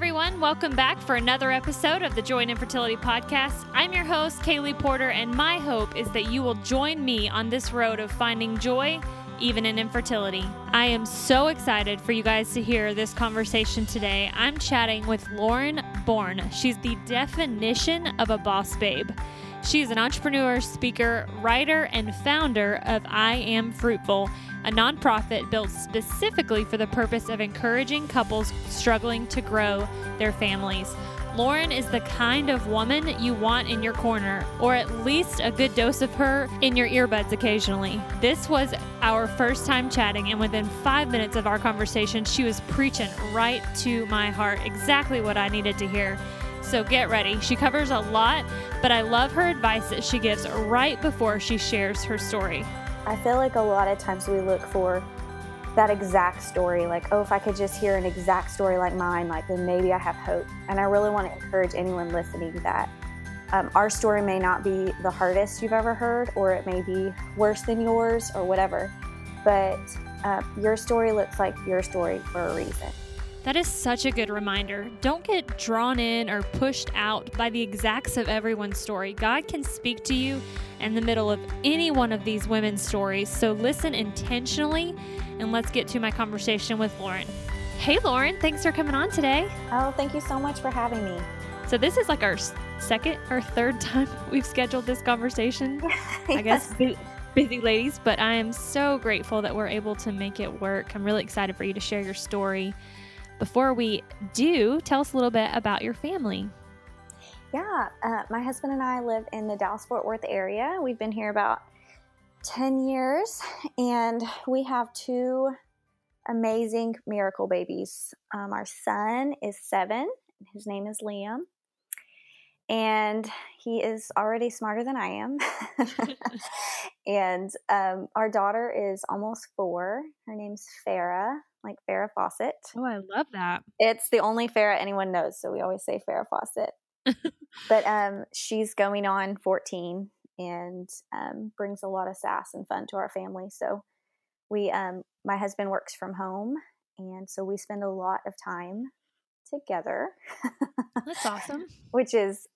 everyone. Welcome back for another episode of the Joy in Infertility Podcast. I'm your host, Kaylee Porter, and my hope is that you will join me on this road of finding joy even in infertility. I am so excited for you guys to hear this conversation today. I'm chatting with Lauren Bourne. She's the definition of a boss babe. She's an entrepreneur, speaker, writer, and founder of I Am Fruitful, a nonprofit built specifically for the purpose of encouraging couples struggling to grow their families. Lauren is the kind of woman you want in your corner, or at least a good dose of her in your earbuds occasionally. This was our first time chatting, and within five minutes of our conversation, she was preaching right to my heart exactly what I needed to hear. So get ready. She covers a lot, but I love her advice that she gives right before she shares her story. I feel like a lot of times we look for that exact story like oh if i could just hear an exact story like mine like then maybe i have hope. And i really want to encourage anyone listening that um, our story may not be the hardest you've ever heard or it may be worse than yours or whatever. But uh, your story looks like your story for a reason that is such a good reminder. Don't get drawn in or pushed out by the exacts of everyone's story. God can speak to you in the middle of any one of these women's stories. So listen intentionally and let's get to my conversation with Lauren. Hey, Lauren, thanks for coming on today. Oh, thank you so much for having me. So, this is like our second or third time we've scheduled this conversation. yes. I guess busy ladies, but I am so grateful that we're able to make it work. I'm really excited for you to share your story. Before we do, tell us a little bit about your family. Yeah, uh, my husband and I live in the Dallas Fort Worth area. We've been here about 10 years, and we have two amazing miracle babies. Um, our son is seven, his name is Liam, and he is already smarter than I am. and um, our daughter is almost four. Her name's Farah, like Farrah Fawcett. Oh, I love that. It's the only Farrah anyone knows, so we always say Farrah Fawcett. but um, she's going on 14 and um, brings a lot of sass and fun to our family. So we, um, my husband works from home, and so we spend a lot of time together. That's awesome. which is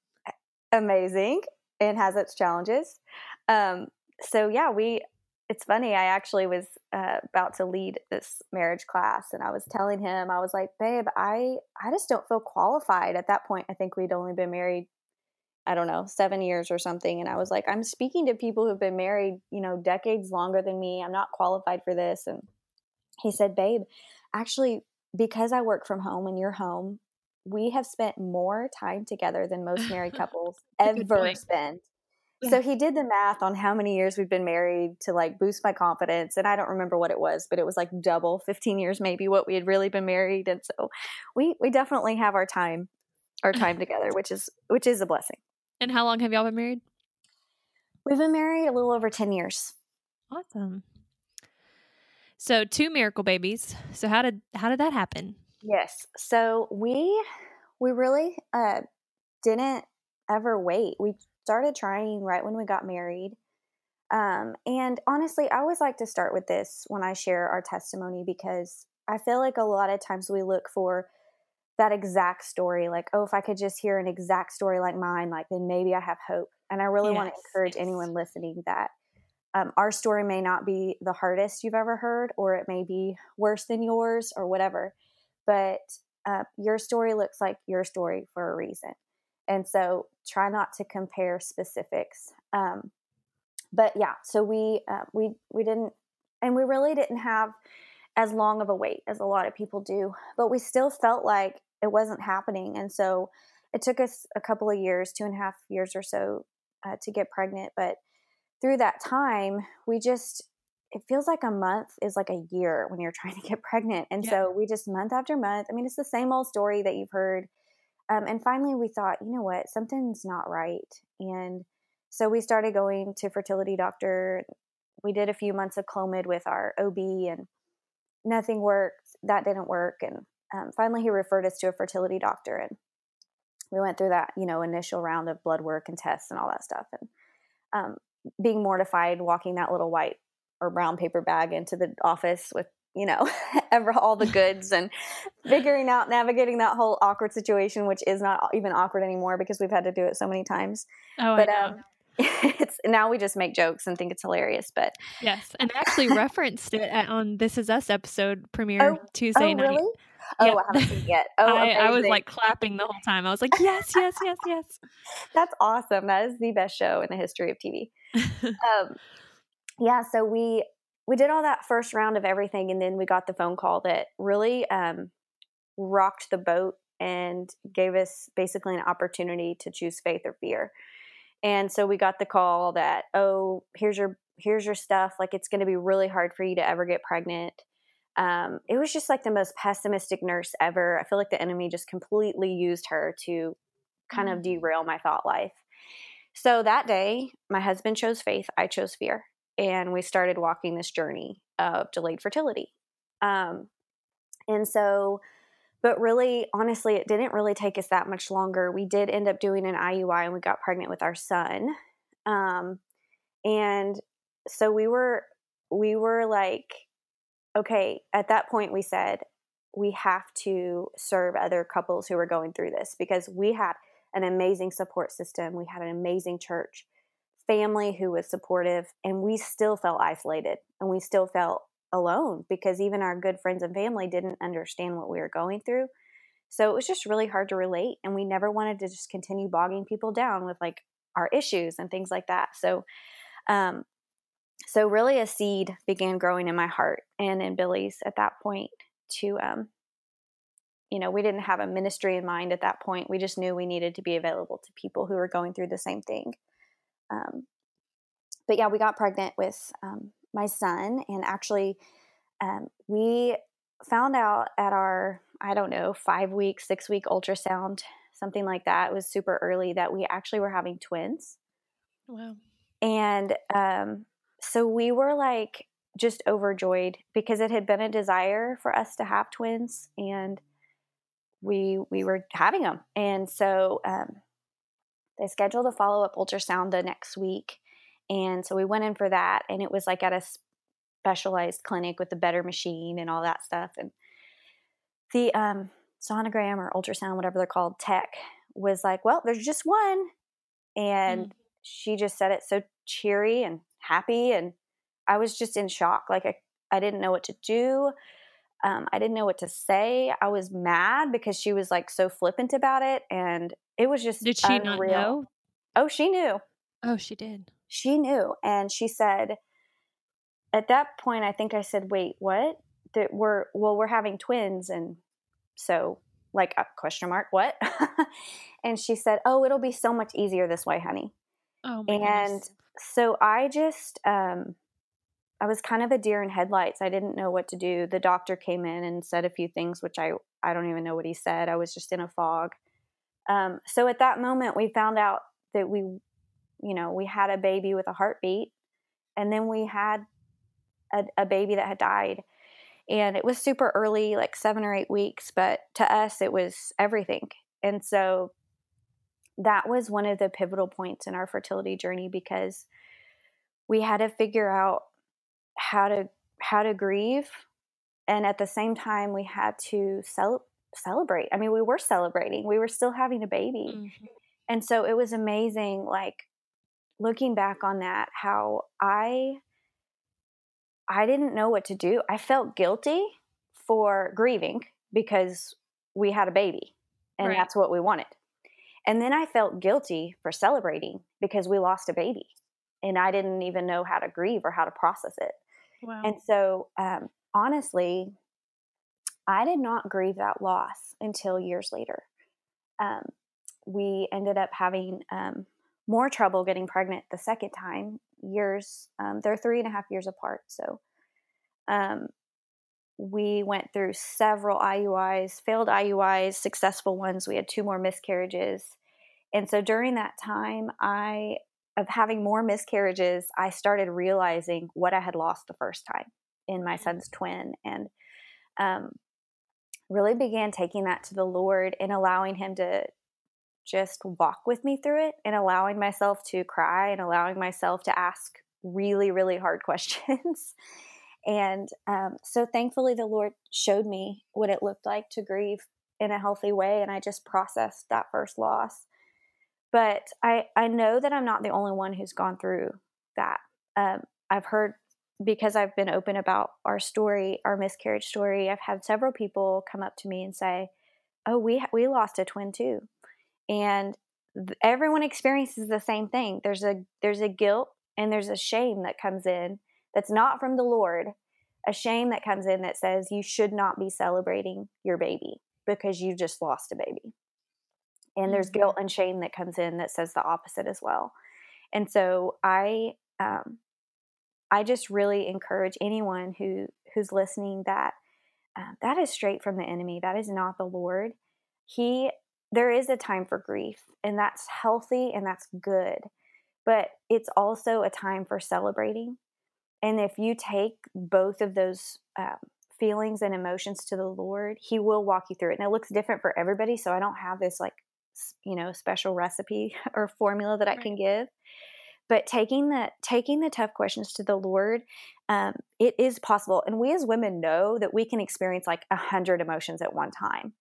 amazing and has its challenges. Um, so yeah, we. It's funny. I actually was uh, about to lead this marriage class, and I was telling him, I was like, "Babe, I I just don't feel qualified." At that point, I think we'd only been married I don't know, seven years or something. And I was like, I'm speaking to people who've been married, you know, decades longer than me. I'm not qualified for this. And he said, Babe, actually, because I work from home and you're home, we have spent more time together than most married couples ever spend. Yeah. So he did the math on how many years we've been married to like boost my confidence. And I don't remember what it was, but it was like double 15 years maybe what we had really been married. And so we we definitely have our time our time together, which is which is a blessing. And how long have y'all been married? We've been married a little over 10 years. Awesome. So two miracle babies. So how did how did that happen? Yes. So we we really uh didn't ever wait. We started trying right when we got married. Um and honestly, I always like to start with this when I share our testimony because I feel like a lot of times we look for that exact story like oh if i could just hear an exact story like mine like then maybe i have hope and i really yes, want to encourage yes. anyone listening that um, our story may not be the hardest you've ever heard or it may be worse than yours or whatever but uh, your story looks like your story for a reason and so try not to compare specifics um, but yeah so we uh, we we didn't and we really didn't have as long of a wait as a lot of people do but we still felt like it wasn't happening. And so it took us a couple of years, two and a half years or so, uh, to get pregnant. But through that time, we just, it feels like a month is like a year when you're trying to get pregnant. And yeah. so we just month after month, I mean, it's the same old story that you've heard. Um, and finally, we thought, you know what, something's not right. And so we started going to fertility doctor. We did a few months of Clomid with our OB and nothing worked. That didn't work. And um, finally he referred us to a fertility doctor and we went through that you know initial round of blood work and tests and all that stuff and um, being mortified walking that little white or brown paper bag into the office with you know, ever all the goods and figuring out navigating that whole awkward situation, which is not even awkward anymore because we've had to do it so many times. Oh, but um, it's now we just make jokes and think it's hilarious. But yes, and I actually referenced it at, on This Is Us episode premiere Oh, Tuesday oh night. really? Oh, Yeah. I haven't seen it yet. Oh, I, I was like clapping the whole time. I was like, yes, yes, yes, yes. that's awesome. That is the best show in the history of TV. um, yeah, so we we did all that first round of everything, and then we got the phone call that really um, rocked the boat and gave us basically an opportunity to choose faith or fear. And so we got the call that oh, here's your here's your stuff. Like it's going to be really hard for you to ever get pregnant. Um, it was just like the most pessimistic nurse ever. I feel like the enemy just completely used her to kind of Mm. derail my thought life. So that day, my husband chose faith, I chose fear, and we started walking this journey of delayed fertility. Um, and so, but really, honestly, it didn't really take us that much longer. We did end up doing an IUI and we got pregnant with our son. Um, and so we were, we were like, okay, at that point, we said, we have to serve other couples who are going through this because we had an amazing support system. We had an amazing church family who was supportive, and we still felt isolated and we still felt alone because even our good friends and family didn't understand what we were going through. So it was just really hard to relate, and we never wanted to just continue bogging people down with like our issues and things like that. So, um, so really a seed began growing in my heart and in Billy's at that point to um, you know, we didn't have a ministry in mind at that point. We just knew we needed to be available to people who were going through the same thing. Um, but yeah, we got pregnant with um, my son, and actually, um, we found out at our, I don't know, five week, six week ultrasound, something like that. It was super early that we actually were having twins. Wow. And um, so we were like just overjoyed because it had been a desire for us to have twins. And we we were having them, and so um, they scheduled a follow up ultrasound the next week, and so we went in for that, and it was like at a specialized clinic with a better machine and all that stuff, and the um, sonogram or ultrasound, whatever they're called, tech was like, "Well, there's just one," and Mm. she just said it so cheery and happy, and I was just in shock, like I I didn't know what to do. Um, I didn't know what to say. I was mad because she was like so flippant about it, and it was just Did she unreal. not know? Oh, she knew. Oh, she did. She knew, and she said, at that point, I think I said, "Wait, what? That we're well, we're having twins, and so like a question mark, what?" and she said, "Oh, it'll be so much easier this way, honey." Oh my and goodness. so I just um I was kind of a deer in headlights. I didn't know what to do. The doctor came in and said a few things which I I don't even know what he said. I was just in a fog. Um so at that moment we found out that we you know, we had a baby with a heartbeat and then we had a, a baby that had died. And it was super early, like 7 or 8 weeks, but to us it was everything. And so that was one of the pivotal points in our fertility journey because we had to figure out how to how to grieve and at the same time we had to cel- celebrate. I mean we were celebrating we were still having a baby. Mhm. and so it was amazing like looking back on that how i i didn't know what to do. I felt guilty for grieving because we had a baby and Right. that's what we wanted. And then i felt guilty for celebrating because we lost a baby and i didn't even know how to grieve or how to process it And so um, honestly i did not grieve that loss until years later. Um, we ended up having um, more trouble getting pregnant the second time years um, they're three and a half years apart so um, we went through several iuis failed iuis successful ones we had two more miscarriages. And so during that time i of having more miscarriages i started realizing what i had lost the first time in my son's twin and um, really began taking that to the lord and allowing him to just walk with me through it and allowing myself to cry and allowing myself to ask really really hard questions And um, so thankfully, the Lord showed me what it looked like to grieve in a healthy way. And I just processed that first loss. But I, I know that I'm not the only one who's gone through that. Um, I've heard because I've been open about our story, our miscarriage story, I've had several people come up to me and say, "Oh, we we lost a twin too," and everyone experiences the same thing. There's a there's a guilt and there's a shame that comes in that's not from the Lord, a shame that comes in that says you should not be celebrating your baby because you just lost a baby. And there's mm-hmm. guilt and shame that comes in that says the opposite as well. And so I um, I just really encourage anyone who who's listening that uh, that is straight from the enemy. That is not the Lord. He there is a time for grief, and that's healthy and that's good. But it's also a time for celebrating. And if you take both of those um, feelings and emotions to the Lord, He will walk you through it. And it looks different for everybody. So I don't have this like, you know, special recipe or formula that I right. can give. But taking the taking the tough questions to the lord um, it is possible and we as women know that we can experience like a hundred emotions at one time.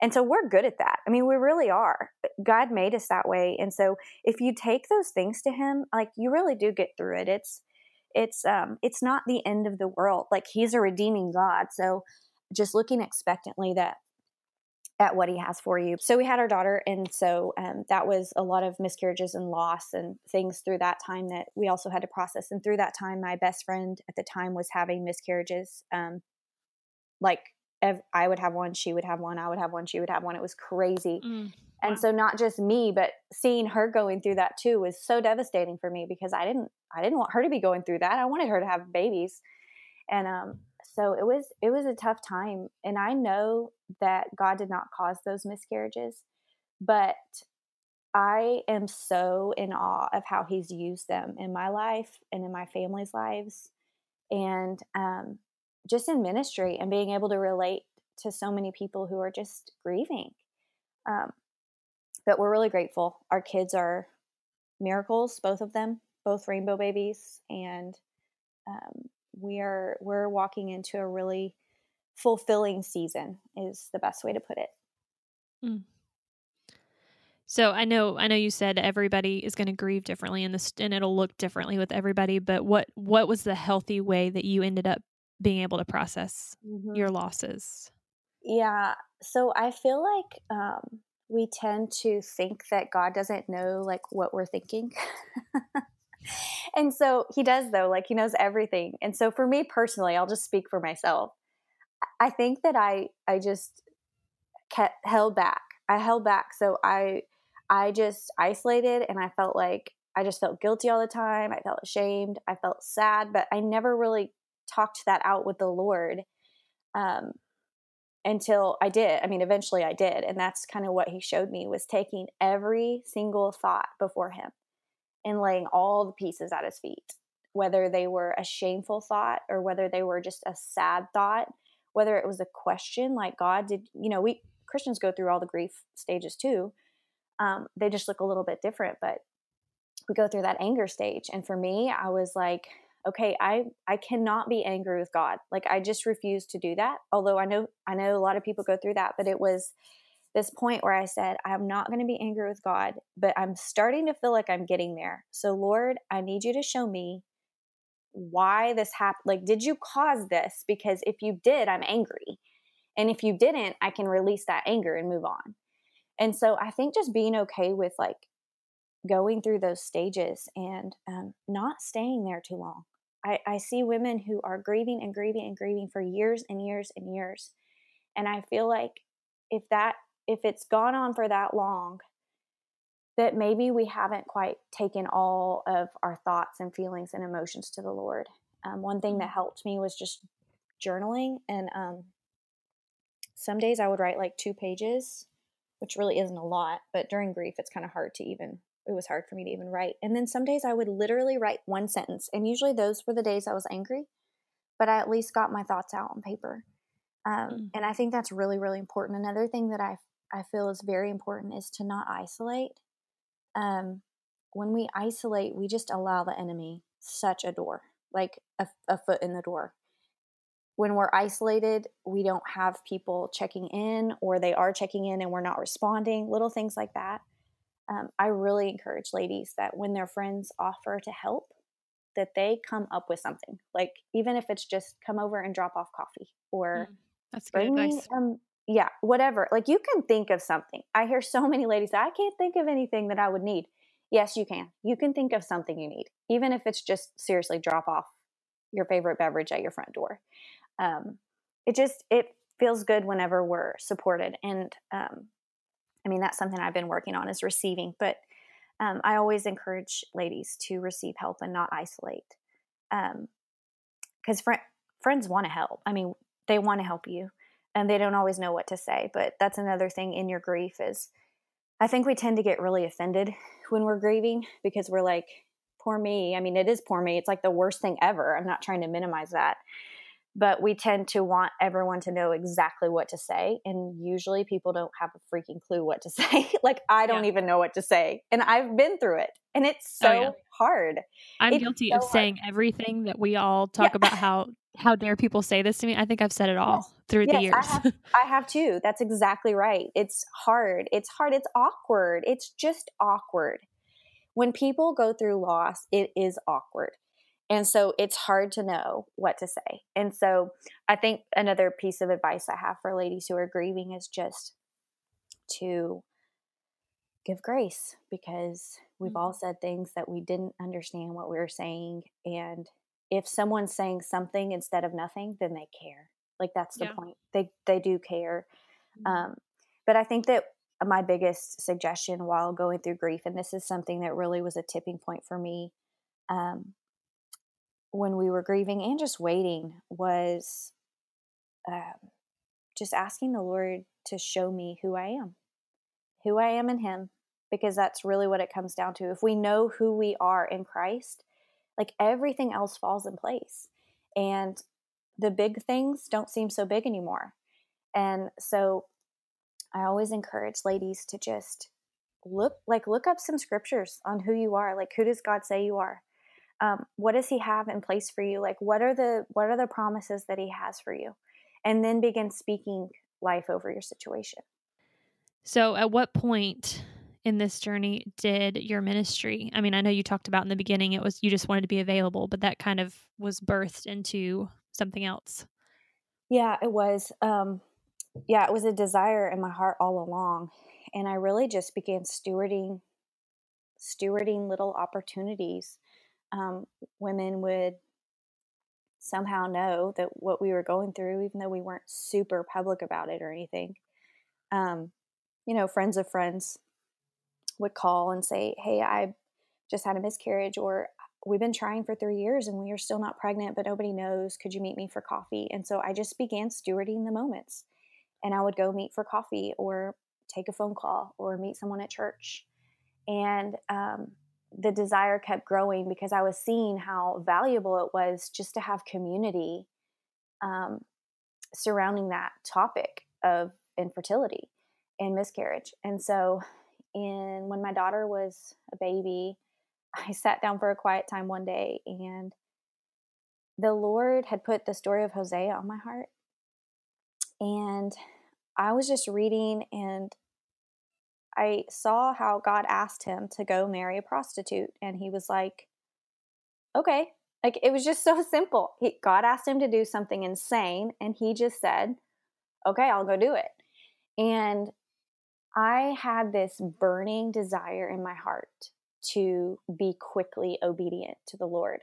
And so we're good at that. I mean we really are. God made us that way and so if you take those things to him like you really do get through it. It's it's um it's not the end of the world. Like he's a redeeming god so just looking expectantly that at what he has for you. So we had our daughter, and so um, that was a lot of miscarriages and loss and things through that time that we also had to process. And through that time, my best friend at the time was having miscarriages. Um, like ev- I would have one, she would have one, I would have one, she would have one. It was crazy. Mm. And so not just me, but seeing her going through that too was so devastating for me because I didn't I didn't want her to be going through that. I wanted her to have babies. And um so it was it was a tough time and i know that god did not cause those miscarriages but i am so in awe of how he's used them in my life and in my family's lives and um, just in ministry and being able to relate to so many people who are just grieving um, but we're really grateful. Our kids are miracles both of them both rainbow babies and um, we are we're walking into a really fulfilling season is the best way to put it. Mm. So I know I know you said everybody is going to grieve differently and this and it'll look differently with everybody, but what what was the healthy way that you ended up being able to process mm-hmm. your losses? Yeah, so I feel like um, we tend to think that God doesn't know like what we're thinking. and so he does though like he knows everything. And so for me personally i'll just speak for myself. I think that i i just kept held back. I held back. So i i just isolated and i felt like i just felt guilty all the time. I felt ashamed. I felt sad but i never really talked that out with the lord um until I did. I mean, eventually I did. And that's kind of what he showed me was taking every single thought before him and laying all the pieces at his feet, whether they were a shameful thought or whether they were just a sad thought, whether it was a question like, God, did, you know, we Christians go through all the grief stages too. Um, they just look a little bit different, but we go through that anger stage. And for me, I was like, okay, I I cannot be angry with God. Like I just refuse to do that. Although I know I know a lot of people go through that, but it was this point where I said, I'm not going to be angry with God, but I'm starting to feel like I'm getting there. So, Lord, I need you to show me why this happened. Like, did you cause this? Because if you did, I'm angry. And if you didn't, I can release that anger and move on. And so, I think just being okay with like going through those stages and um, not staying there too long. I, I see women who are grieving and grieving and grieving for years and years and years. And I feel like if that if it's gone on for that long, that maybe we haven't quite taken all of our thoughts and feelings and emotions to the Lord. Um, one thing that mm-hmm. helped me was just journaling. And um, some days I would write like two pages, which really isn't a lot, but during grief, it's kind of hard to even, it was hard for me to even write. And then some days I would literally write one sentence. And usually those were the days I was angry, but I at least got my thoughts out on paper. Um, mm. And I think that's really, really important. Another thing that I I feel is very important is to not isolate. Um, when we isolate, we just allow the enemy such a door, like a, a foot in the door. when we're isolated, we don't have people checking in, or they are checking in and we're not responding, little things like that. Um, I really encourage ladies that when their friends offer to help, that they come up with something. Like even if it's just come over and drop off coffee, or mm, advice. um, yeah, whatever. Like you can think of something. I hear so many ladies, I can't think of anything that I would need. Yes, you can. You can think of something you need, even if it's just seriously drop off your favorite beverage at your front door um, it just it feels good whenever we're supported and um, i mean that's something i've been working on is receiving but um, i always encourage ladies to receive help and not isolate because um, fr- friends want to help i mean they want to help you and they don't always know what to say but that's another thing in your grief is i think we tend to get really offended when we're grieving because we're like poor me. I mean it is poor me. It's like the worst thing ever. I'm not trying to minimize that. But we tend to want everyone to know exactly what to say and usually people don't have a freaking clue what to say. Like i don't yeah. even know what to say and i've been through it and it's oh, so oh, yeah. hard. I'm it's guilty so of saying everything that we all talk yeah. about how how dare people say this to me i think i've said it all yes. through yes, the years I have, I have too that's exactly right it's hard it's hard it's awkward it's just awkward when people go through loss it is awkward and so it's hard to know what to say. And so I think another piece of advice I have for ladies who are grieving is just to give grace because we've all mm-hmm. said things that we didn't understand what we were saying. And if someone's saying something instead of nothing, then they care. Like that's the yeah. point. They they do care. Mm-hmm. Um, but I think that my biggest suggestion while going through grief, and this is something that really was a tipping point for me, um, when we were grieving and just waiting was um, just asking the Lord to show me who I am, who I am in Him, because that's really what it comes down to. If we know who we are in Christ, like everything else falls in place. And the big things don't seem so big anymore. And so I always encourage ladies to just look like look up some scriptures on who you are like who does god say you are um, what does he have in place for you like what are the what are the promises that he has for you and then begin speaking life over your situation so at what point in this journey did your ministry i mean i know you talked about in the beginning it was you just wanted to be available but that kind of was birthed into something else yeah it was um yeah it was a desire in my heart all along and i really just began stewarding stewarding little opportunities um, women would somehow know that what we were going through, even though we weren't super public about it or anything. Um, you know, friends of friends would call and say, Hey, I just had a miscarriage, or we've been trying for three years and we are still not pregnant, but nobody knows. Could you meet me for coffee? And so I just began stewarding the moments. And I would go meet for coffee or take a phone call or meet someone at church. And um, the desire kept growing because I was seeing how valuable it was just to have community um, surrounding that topic of infertility and miscarriage. And so, in when my daughter was a baby, I sat down for a quiet time one day, and the Lord had put the story of Hosea on my heart, and I was just reading and I saw how God asked him to go marry a prostitute. And he was like, okay. Like it was just so simple. He, God asked him to do something insane. And he just said, okay, I'll go do it. And I had this burning desire in my heart to be quickly obedient to the Lord.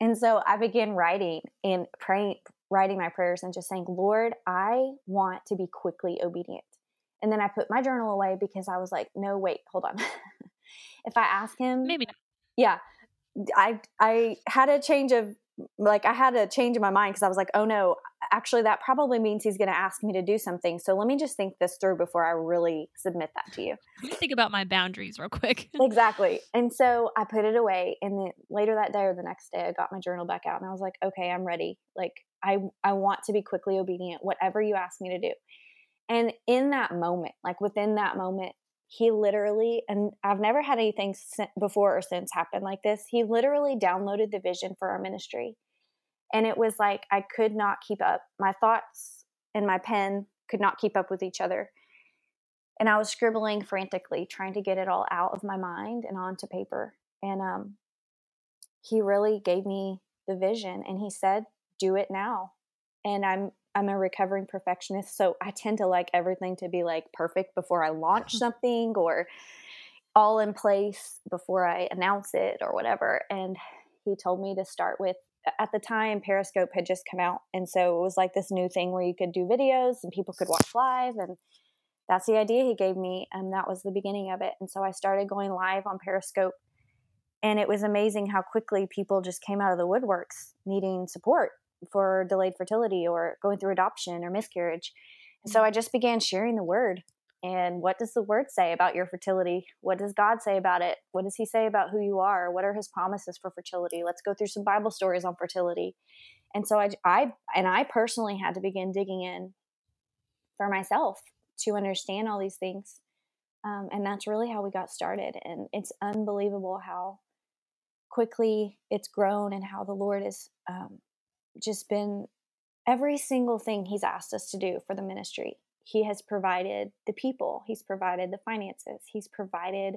And so I began writing and praying, writing my prayers and just saying, Lord, I want to be quickly obedient. And then I put my journal away because I was like, no, wait, hold on. if I ask him, maybe. Yeah. I I had a change of like I had a change in my mind because I was like, oh no, actually that probably means he's going to ask me to do something. So let me just think this through before I really submit that to you. Let me think about my boundaries real quick. exactly. And so I put it away and then later that day or the next day I got my journal back out and I was like, okay, I'm ready. Like I I want to be quickly obedient whatever you ask me to do. And in that moment, like within that moment, he literally, and I've never had anything before or since happen like this. He literally downloaded the vision for our ministry. And it was like I could not keep up. My thoughts and my pen could not keep up with each other. And I was scribbling frantically, trying to get it all out of my mind and onto paper. And um, he really gave me the vision and he said, do it now. And I'm I'm a recovering perfectionist, so I tend to like everything to be like perfect before I launch something or all in place before I announce it or whatever. And he told me to start with at the time Periscope had just come out and so it was like this new thing where you could do videos and people could watch live and that's the idea he gave me and that was the beginning of it. And so I started going live on Periscope and it was amazing how quickly people just came out of the woodworks needing support for delayed fertility or going through adoption or miscarriage. And so mm-hmm. I just began sharing the word. And what does the word say about your fertility? What does God say about it? What does He say about who you are? What are His promises for fertility? Let's go through some Bible stories on fertility. And so I, I and I personally had to begin digging in for myself to understand all these things. Um, and that's really how we got started. And it's unbelievable how quickly it's grown and how the Lord is um, just been every single thing he's asked us to do for the ministry. He has provided the people, he's provided the finances, he's provided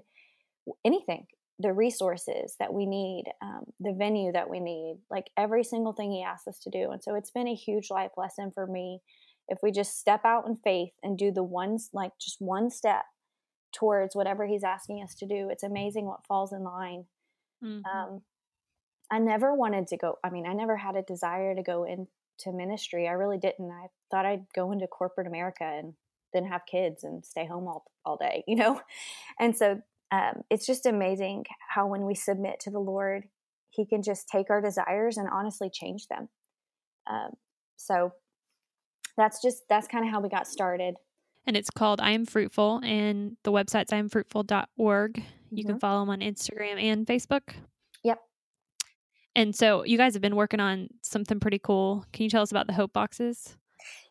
anything, the resources that we need, um, the venue that we need, like every single thing he asked us to do. And so it's been a huge life lesson for me. If we just step out in faith and do the ones, like just one step towards whatever he's asking us to do, it's amazing what falls in line. Mm-hmm. Um, I never wanted to go. I mean, I never had a desire to go into ministry. I really didn't. I thought I'd go into corporate America and then have kids and stay home all all day, you know. And so um, it's just amazing how when we submit to the Lord, He can just take our desires and honestly change them. Um, so that's just that's kind of how we got started. And it's called I Am Fruitful, and the website's iamfruitful.org. You mm-hmm. can follow them on Instagram and Facebook. And so you guys have been working on something pretty cool. Can you tell us about the Hope Boxes?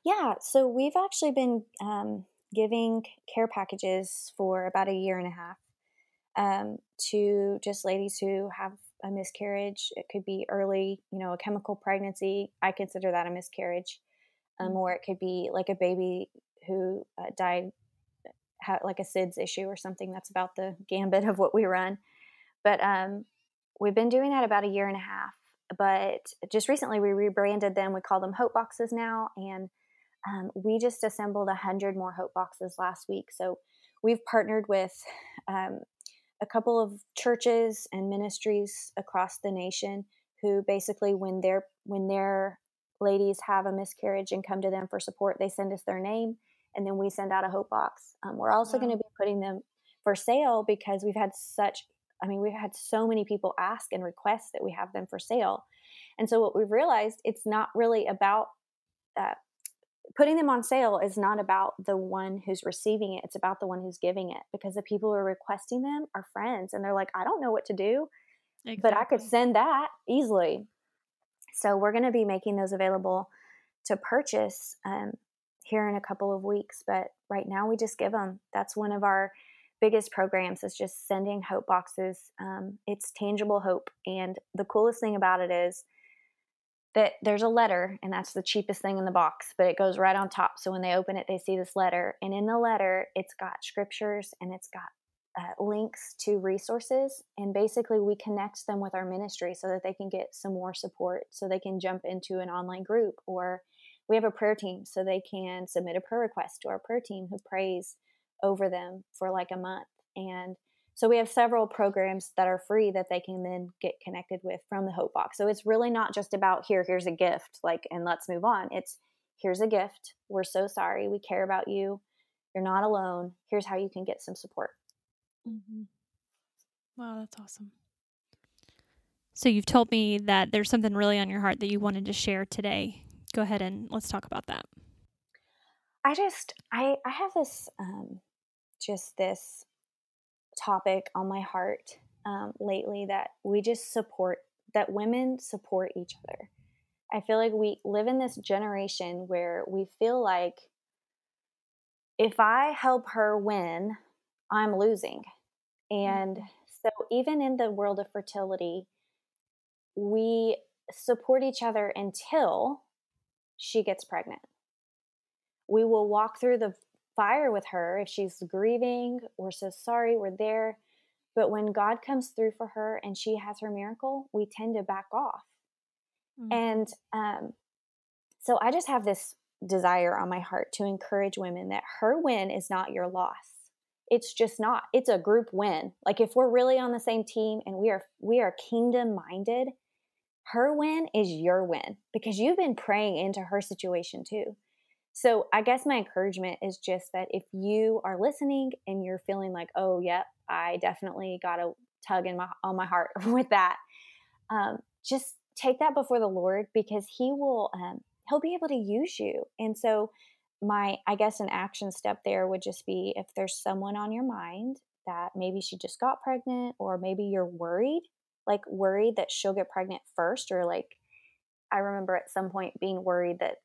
Yeah, so we've actually been um, giving care packages for about a year and a half um, to just ladies who have a miscarriage. It could be early, you know, a chemical pregnancy. I consider that a miscarriage. Um, mm. or it could be like a baby who uh, died, had like a SIDS issue or something. That's about the gambit of what we run. But um, we've been doing that about a year and a half. But just recently, we rebranded them. We call them Hope Boxes now, and um, we just assembled a hundred more Hope Boxes last week. So we've partnered with um, a couple of churches and ministries across the nation who basically, when their when their ladies have a miscarriage and come to them for support, they send us their name, and then we send out a Hope Box. Um, we're also wow. going to be putting them for sale because we've had such I mean, we've had so many people ask and request that we have them for sale. And so what we've realized, it's not really about uh, putting them on sale is not about the one who's receiving it. It's about the one who's giving it because the people who are requesting them are friends and they're like, I don't know what to do, exactly. but I could send that easily. So we're going to be making those available to purchase um, here in a couple of weeks. But right now we just give them. That's one of our biggest programs is just sending hope boxes. Um, it's tangible hope. And the coolest thing about it is that there's a letter, and that's the cheapest thing in the box, but it goes right on top. So when they open it, they see this letter. And in the letter, it's got scriptures and it's got uh, links to resources. And basically, we connect them with our ministry so that they can get some more support, so they can jump into an online group or we have a prayer team so they can submit a prayer request to our prayer team who prays over them for like a month. And so we have several programs that are free that they can then get connected with from the Hope Box. So it's really not just about here, here's a gift, like, and let's move on. It's here's a gift. We're so sorry. We care about you. You're not alone. Here's how you can get some support. Mm-hmm. Wow, that's awesome. So you've told me that there's something really on your heart that you wanted to share today. Go ahead and let's talk about that. I just I I have this um just this topic on my heart um, lately that we just support that women support each other. I feel like we live in this generation where we feel like if I help her win, I'm losing. And mm-hmm. so, even in the world of fertility, we support each other until she gets pregnant. We will walk through the fire with her if she's grieving. We're so sorry, we're there. But when God comes through for her and she has her miracle, we tend to back off. Mm-hmm. And um, so I just have this desire on my heart to encourage women that her win is not your loss. It's just not. It's a group win. Like if we're really on the same team and we are we are kingdom minded, her win is your win because you've been praying into her situation too. So I guess my encouragement is just that if you are listening and you're feeling like, oh, yep, I definitely got a tug in my on my heart with that, um, just take that before the Lord because He will um, He'll be able to use you. And so my I guess an action step there would just be if there's someone on your mind that maybe she just got pregnant or maybe you're worried, like worried that she'll get pregnant first or like I remember at some point being worried that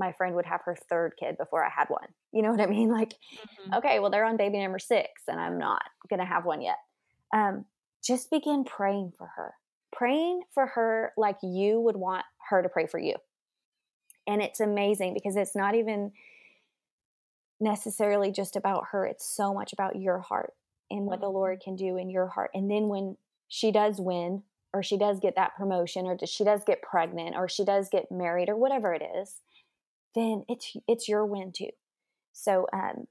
my friend would have her third kid before I had one. You know what I mean? Like, mm-hmm. okay, well, they're on baby number six and I'm not going to have one yet. Um, just begin praying for her, praying for her like you would want her to pray for you. And it's amazing because it's not even necessarily just about her, it's so much about your heart and what the mm-hmm. Lord can do in your heart. And then when she does win, or she does get that promotion, or she does get pregnant, or she does get married, or whatever it is, then it's it's your win too. So um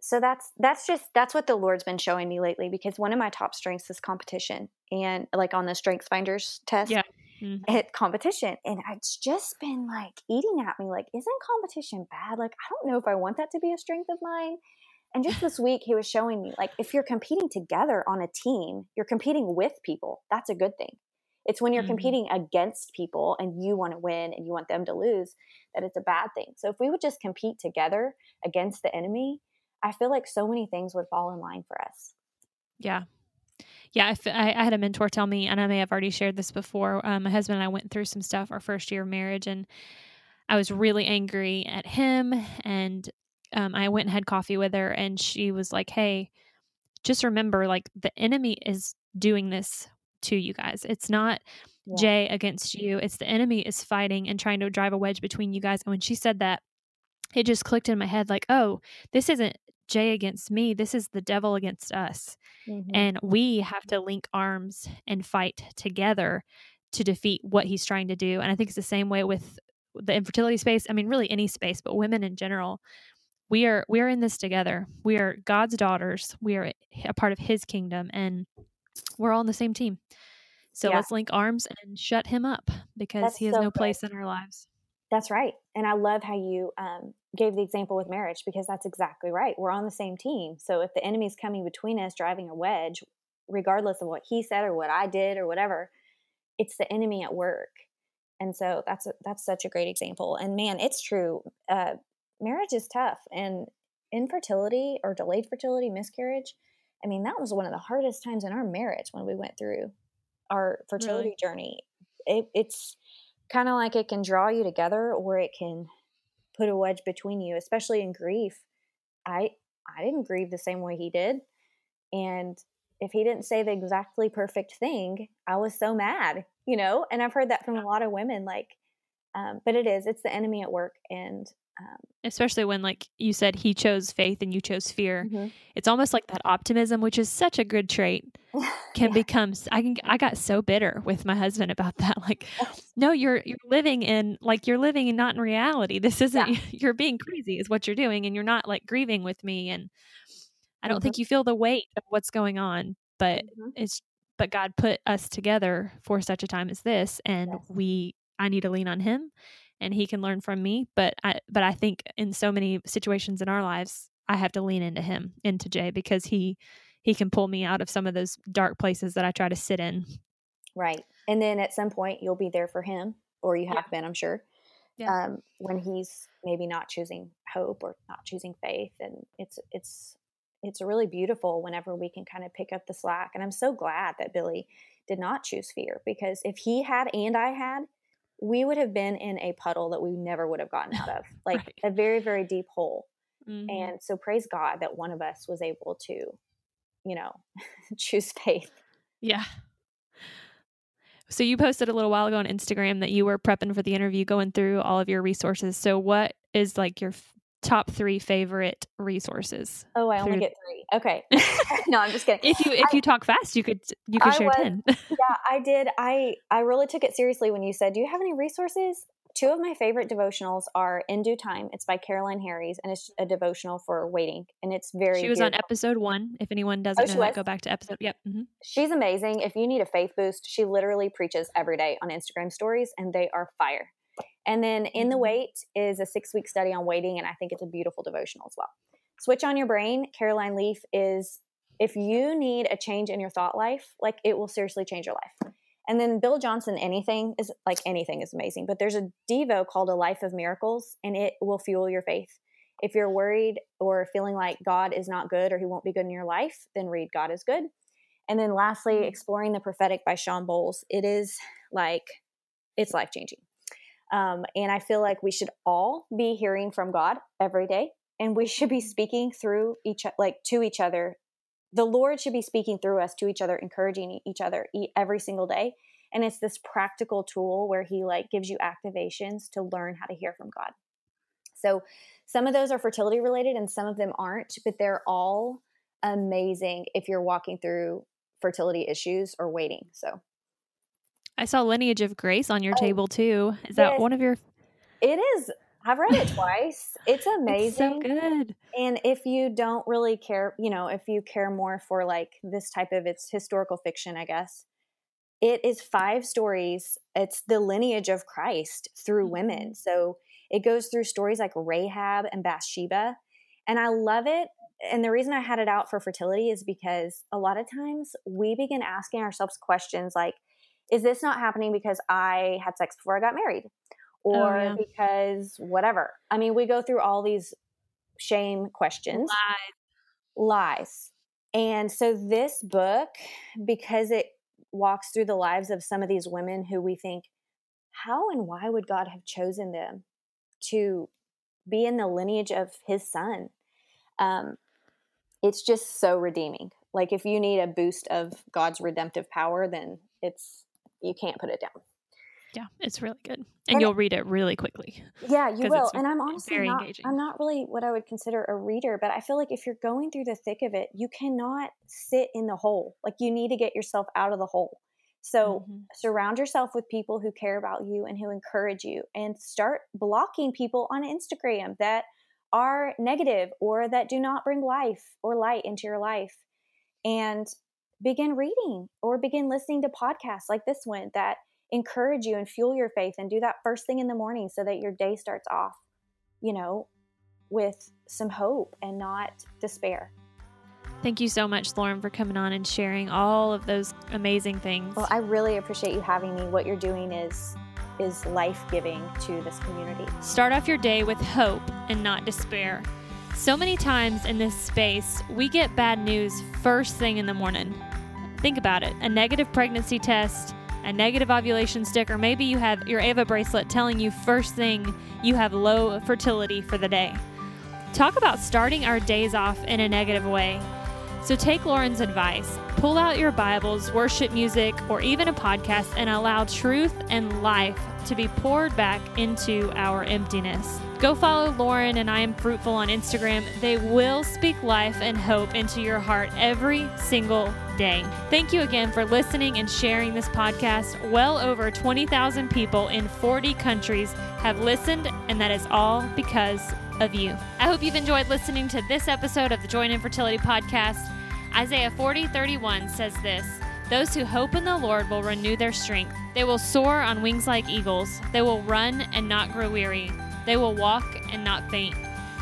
so that's that's just that's what the Lord's been showing me lately because one of my top strengths is competition and like on the strengths finders test. Yeah. Mm-hmm. At competition. And it's just been like eating at me, like, isn't competition bad? Like, I don't know if I want that to be a strength of mine. And just this week, he was showing me, like, if you're competing together on a team, you're competing with people. That's a good thing. It's when you're mm-hmm. competing against people and you want to win and you want them to lose that it's a bad thing. So if we would just compete together against the enemy, I feel like so many things would fall in line for us. Yeah. Yeah, I, I had a mentor tell me, and I may have already shared this before. Um, my husband and I went through some stuff our first year of marriage, and I was really angry at him. And um, I went and had coffee with her, and she was like, "Hey, just remember, like the enemy is doing this to you guys. It's not yeah. Jay against you. It's the enemy is fighting and trying to drive a wedge between you guys. And when she said that, it just clicked in my head like, oh, this isn't Jay against me. This is the devil against us. Mm-hmm. And we have to link arms and fight together to defeat what he's trying to do. And I think it's the same way with the infertility space. I mean, really any space, but women in general. We are we are in this together. We are God's daughters. We are a part of his kingdom and we're all on the same team. So yeah. let's link arms and shut him up because That's he has so no good. place in our lives. That's right. And I love how you um, gave the example with marriage because that's exactly right. We're on the same team. So if the enemy's coming between us, driving a wedge, regardless of what he said or what I did or whatever, it's the enemy at work. And so that's a, that's such a great example. And man, it's true. Uh, marriage is tough, and infertility or delayed fertility, miscarriage. I mean, that was one of the hardest times in our marriage when we went through our fertility really? journey. It, it's kind of like it can draw you together or it can put a wedge between you, especially in grief. I I didn't grieve the same way he did. And if he didn't say the exactly perfect thing, I was so mad, you know? And I've heard that from a lot of women like um, but it is, it's the enemy at work and um, especially when like you said he chose faith and you chose fear mm-hmm. it's almost like that optimism which is such a good trait can yeah. become i can i got so bitter with my husband about that like no you're you're living in like you're living and not in reality this isn't yeah. you're being crazy is what you're doing and you're not like grieving with me and i don't mm-hmm. think you feel the weight of what's going on but mm-hmm. it's but god put us together for such a time as this and yes. we i need to lean on him and he can learn from me. But I but I think in so many situations in our lives, I have to lean into him, into Jay, because he he can pull me out of some of those dark places that I try to sit in. Right. And then at some point you'll be there for him, or you have yeah. been, I'm sure. Yeah. Um, when he's maybe not choosing hope or not choosing faith. And it's it's it's really beautiful whenever we can kind of pick up the slack. And I'm so glad that Billy did not choose fear because if he had and I had, we would have been in a puddle that we never would have gotten out of, like right. a very, very deep hole. Mm-hmm. And so praise God that one of us was able to, you know, choose faith. Yeah. So you posted a little while ago on Instagram that you were prepping for the interview, going through all of your resources. So what is like your f- top three favorite resources? Oh, I only get three. Okay. no, I'm just kidding. If you if I- you talk fast, you could you could I share was- ten. yeah, I did. I I really took it seriously when you said, "Do you have any resources?" Two of my favorite devotionals are "In Due Time." It's by Caroline Harris, and it's a devotional for waiting, and it's very. she was on episode one. If anyone doesn't Oh, know that, go back to episode. Yep. hmm She's amazing. If you need a faith boost, she literally preaches every day on Instagram stories, and they are fire. And then "In the Mhm. Wait" is a six-week study on waiting, and I think it's a beautiful devotional as well. "Switch on Your Brain." Caroline Leaf is if you need a change in your thought life, like it will seriously change your life. And then Bill Johnson, anything is like anything is amazing. But there's a Devo called A Life of Miracles, and it will fuel your faith. If you're worried or feeling like God is not good or he won't be good in your life, then read God is Good. And then lastly, Mhm. Exploring the Prophetic by Shawn Bolz. It is like, it's life changing. Um, and I feel like we should all be hearing from God every day, and we should be speaking through each, like to each other the Lord should be speaking through us to each other, encouraging each other every single day. And it's this practical tool where He like gives you activations to learn how to hear from God. So some of those are fertility related, and some of them aren't, but they're all amazing if you're walking through fertility issues or waiting. So I saw Lineage of Grace on your Oh, table too. Is that one of your? it is. I've read it twice. It's amazing. It's so good. And if you don't really care, you know, if you care more for like this type of it's historical fiction, I guess. It is five stories. It's the lineage of Christ through women. Mm-hmm. So it goes through stories like Rahab and Bathsheba. And I love it. And the reason I had it out for fertility is because a lot of times we begin asking ourselves questions like, is this not happening because I had sex before I got married? Or yeah. because whatever. I mean, we go through all these shame questions, Lies. lies. And so this book, because it walks through the lives of some of these women who we think, how and why would God have chosen them to be in the lineage of his son? Um, it's just so redeeming. Like if you need a boost of God's redemptive power, then it's you can't put it down. Yeah, it's really good, and, And- you'll read it really quickly. Yeah, you will. And I'm honestly very not, engaging. I'm not really what I would consider a reader, but I feel like if you're going through the thick of it, you cannot sit in the hole. Like you need to get yourself out of the hole. So Mhm. surround yourself with people who care about you and who encourage you and start blocking people on Instagram that are negative or that do not bring life or light into your life and begin reading or begin listening to podcasts like this one that encourage you and fuel your faith and do that first thing in the morning so that your day starts off you know with some hope and not despair Thank you so much, Lauren, for coming on and sharing all of those amazing things. well i really appreciate you having me what you're doing is is life-giving to this community Start off your day with hope and not despair. So many times in this space, we get bad news first thing in the morning. Think about it a negative pregnancy test, a negative ovulation stick, or maybe you have your Ava bracelet telling you first thing you have low fertility for the day. Talk about starting our days off in a negative way. So take Lauren's advice. Pull out your Bibles, worship music, or even a podcast and allow truth and life to be poured back into our emptiness. Go follow Lauren and I Am Fruitful on Instagram. They will speak life and hope into your heart every single day. Thank you again for listening and sharing this podcast. Well over 20,000 people in 40 countries have listened, and that is all because of you. I hope you've enjoyed listening to this episode of the Joy in Infertility podcast. Isaiah 40 31 says this Those who hope in the Lord will renew their strength. They will soar on wings like eagles. They will run and not grow weary. They will walk and not faint.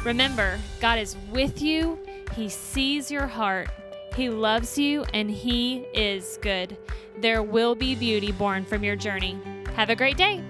Remember, God is with you, He sees your heart, He loves you, and He is good. There will be beauty born from your journey. Have a great day.